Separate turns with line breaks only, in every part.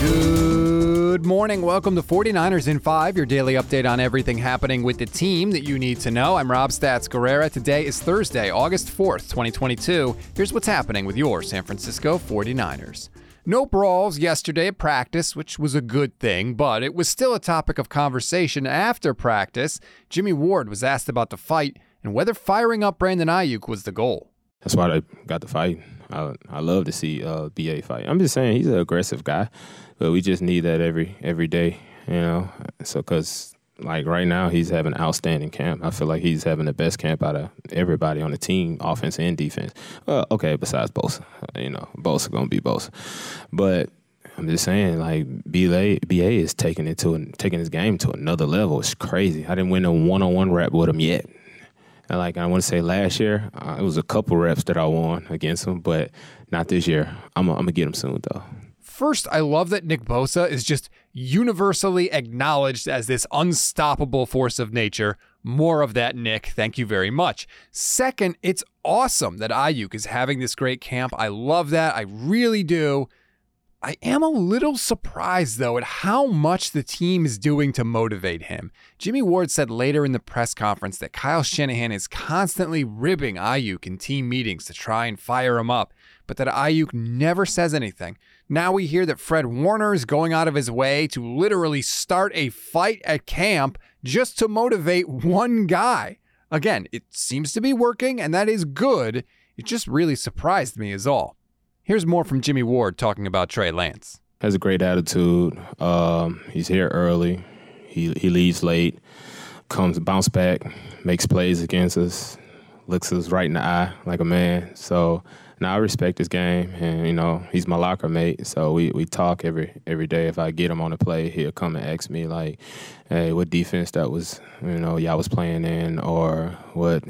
Good morning. Welcome to 49ers in 5, your daily update on everything happening with the team that you need to know. I'm Rob Stats Guerrera. Today is Thursday, August 4th, 2022. Here's what's happening with your San Francisco 49ers. No brawls yesterday at practice, which was a good thing, but it was still a topic of conversation after practice. Jimmie Ward was asked about the fight and whether firing up Brandon Aiyuk was the goal.
That's why they got the fight. I, I love to see uh, BA fight. I'm just saying he's an aggressive guy, but we just need that every every day, you know. So because like right now he's having an outstanding camp. I feel like he's having the best camp out of everybody on the team, offense and defense. Well, okay, besides Bosa, you know, Bosa gonna be Bosa, but. I'm just saying, like BA, BA is taking it to taking his game to another level. It's crazy. I didn't win a one on one rap with him yet. Like I want to say last year, uh, it was a couple reps that I won against him, but not this year. I'm gonna get him soon though.
First, I love that Nick Bosa is just universally acknowledged as this unstoppable force of nature. More of that, Nick. Thank you very much. Second, it's awesome that Aiyuk is having this great camp. I love that. I really do. I am a little surprised, though, at how much the team is doing to motivate him. Jimmie Ward said later in the press conference that Kyle Shanahan is constantly ribbing Aiyuk in team meetings to try and fire him up, but that Aiyuk never says anything. Now we hear that Fred Warner is going out of his way to literally start a fight at camp just to motivate one guy. Again, it seems to be working, and that is good. It just really surprised me, is all. Here's more from Jimmie Ward talking about Trey Lance.
Has a great attitude. Um, he's here early. He he leaves late. Comes bounce back, makes plays against us, looks us right in the eye like a man. So now I respect his game, and you know he's my locker mate. So we, we talk every every day. If I get him on the play, he'll come and ask me like, "Hey, what defense that was you know y'all was playing in, or what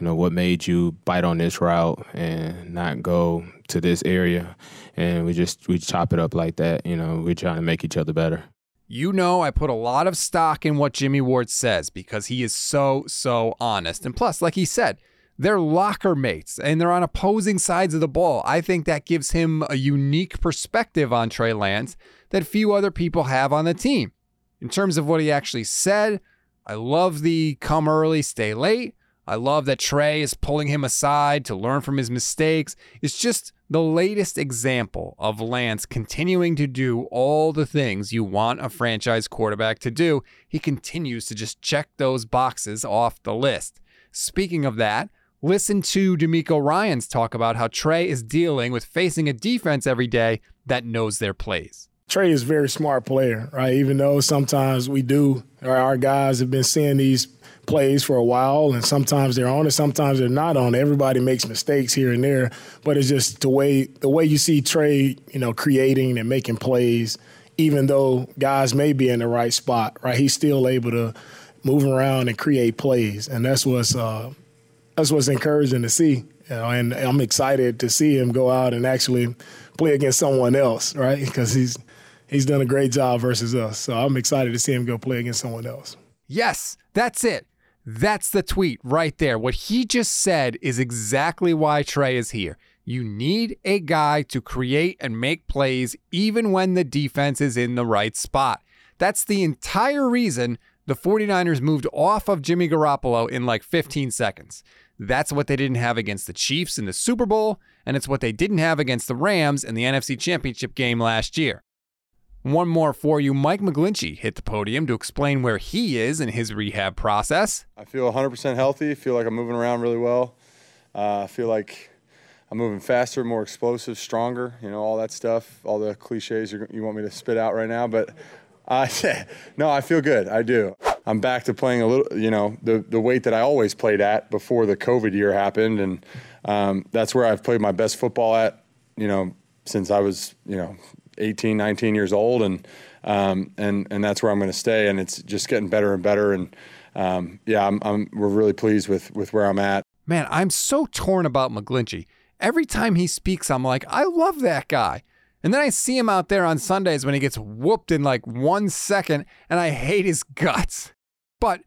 you know, what made you bite on this route and not go to this area? And we just we chop it up like that. You know, we're trying to make each other better.
You know, I put a lot of stock in what Jimmie Ward says because he is so, so honest. And plus, like he said, they're locker mates and they're on opposing sides of the ball. I think that gives him a unique perspective on Trey Lance that few other people have on the team. In terms of what he actually said, I love the come early, stay late. I love that Trey is pulling him aside to learn from his mistakes. It's just the latest example of Lance continuing to do all the things you want a franchise quarterback to do. He continues to just check those boxes off the list. Speaking of that, listen to DeMeco Ryans talk about how Trey is dealing with facing a defense every day that knows their plays.
Trey is a very smart player, right? Even though sometimes we do, or our guys have been seeing these plays for a while, and sometimes they're on it, sometimes they're not on. Everybody makes mistakes here and there, but it's just the way the way you see Trey, you know, creating and making plays. Even though guys may be in the right spot, right, he's still able to move around and create plays, and that's what's uh, that's what's encouraging to see. You know, and I'm excited to see him go out and actually play against someone else, right? Because he's he's done a great job versus us. So I'm excited to see him go play against someone else.
Yes, that's it. That's the tweet right there. What he just said is exactly why Trey is here. You need a guy to create and make plays even when the defense is in the right spot. That's the entire reason the 49ers moved off of Jimmy Garoppolo in like 15 seconds. That's what they didn't have against the Chiefs in the Super Bowl, and it's what they didn't have against the Rams in the NFC Championship game last year. One more for you. Mike McGlinchey hit the podium to explain where he is in his rehab process.
I feel 100% healthy. feel like I'm moving around really well. Uh, I feel like I'm moving faster, more explosive, stronger, you know, all that stuff, all the cliches you want me to spit out right now. But uh, no, I feel good. I do. I'm back to playing a little, you know, the, the weight that I always played at before the COVID year happened. And um, that's where I've played my best football at, you know, since I was, you know, 18, 19 years old, and um, and and that's where I'm going to stay. And it's just getting better and better. And um, yeah, I'm, I'm, we're really pleased with with where I'm at.
Man, I'm so torn about McGlinchey. Every time he speaks, I'm like, I love that guy. And then I see him out there on Sundays when he gets whooped in like one second, and I hate his guts. But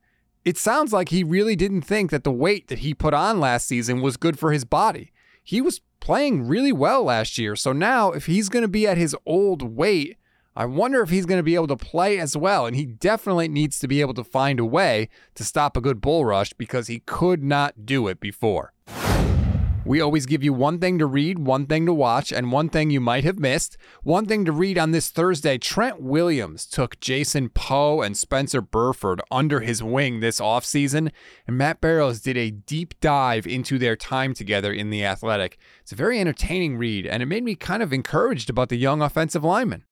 it sounds like he really didn't think that the weight that he put on last season was good for his body. He was playing really well last year. So now, if he's going to be at his old weight, I wonder if he's going to be able to play as well. And he definitely needs to be able to find a way to stop a good bull rush because he could not do it before. We always give you one thing to read, one thing to watch, and one thing you might have missed. One thing to read on this Thursday Trent Williams took Jason Poe and Spencer Burford under his wing this offseason, and Matt Barrows did a deep dive into their time together in the athletic. It's a very entertaining read, and it made me kind of encouraged about the young offensive lineman.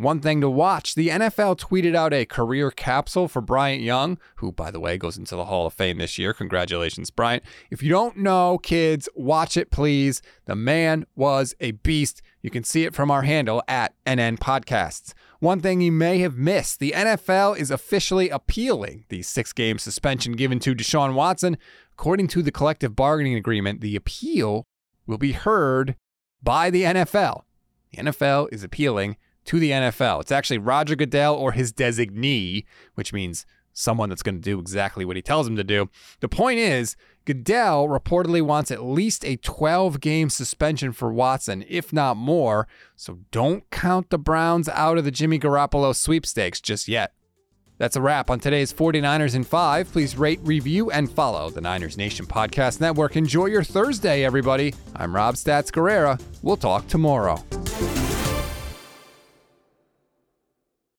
One thing to watch the NFL tweeted out a career capsule for Bryant Young, who, by the way, goes into the Hall of Fame this year. Congratulations, Bryant. If you don't know, kids, watch it, please. The man was a beast. You can see it from our handle at NN Podcasts. One thing you may have missed the NFL is officially appealing the six game suspension given to Deshaun Watson. According to the collective bargaining agreement, the appeal will be heard by the NFL. The NFL is appealing to the NFL. It's actually Roger Goodell or his designee, which means someone that's going to do exactly what he tells him to do. The point is, Goodell reportedly wants at least a 12 game suspension for Watson, if not more. So don't count the Browns out of the Jimmy Garoppolo sweepstakes just yet. That's a wrap on today's 49ers in 5. Please rate, review, and follow the Niners Nation Podcast Network. Enjoy your Thursday, everybody. I'm Rob Stats Guerrera. We'll talk tomorrow.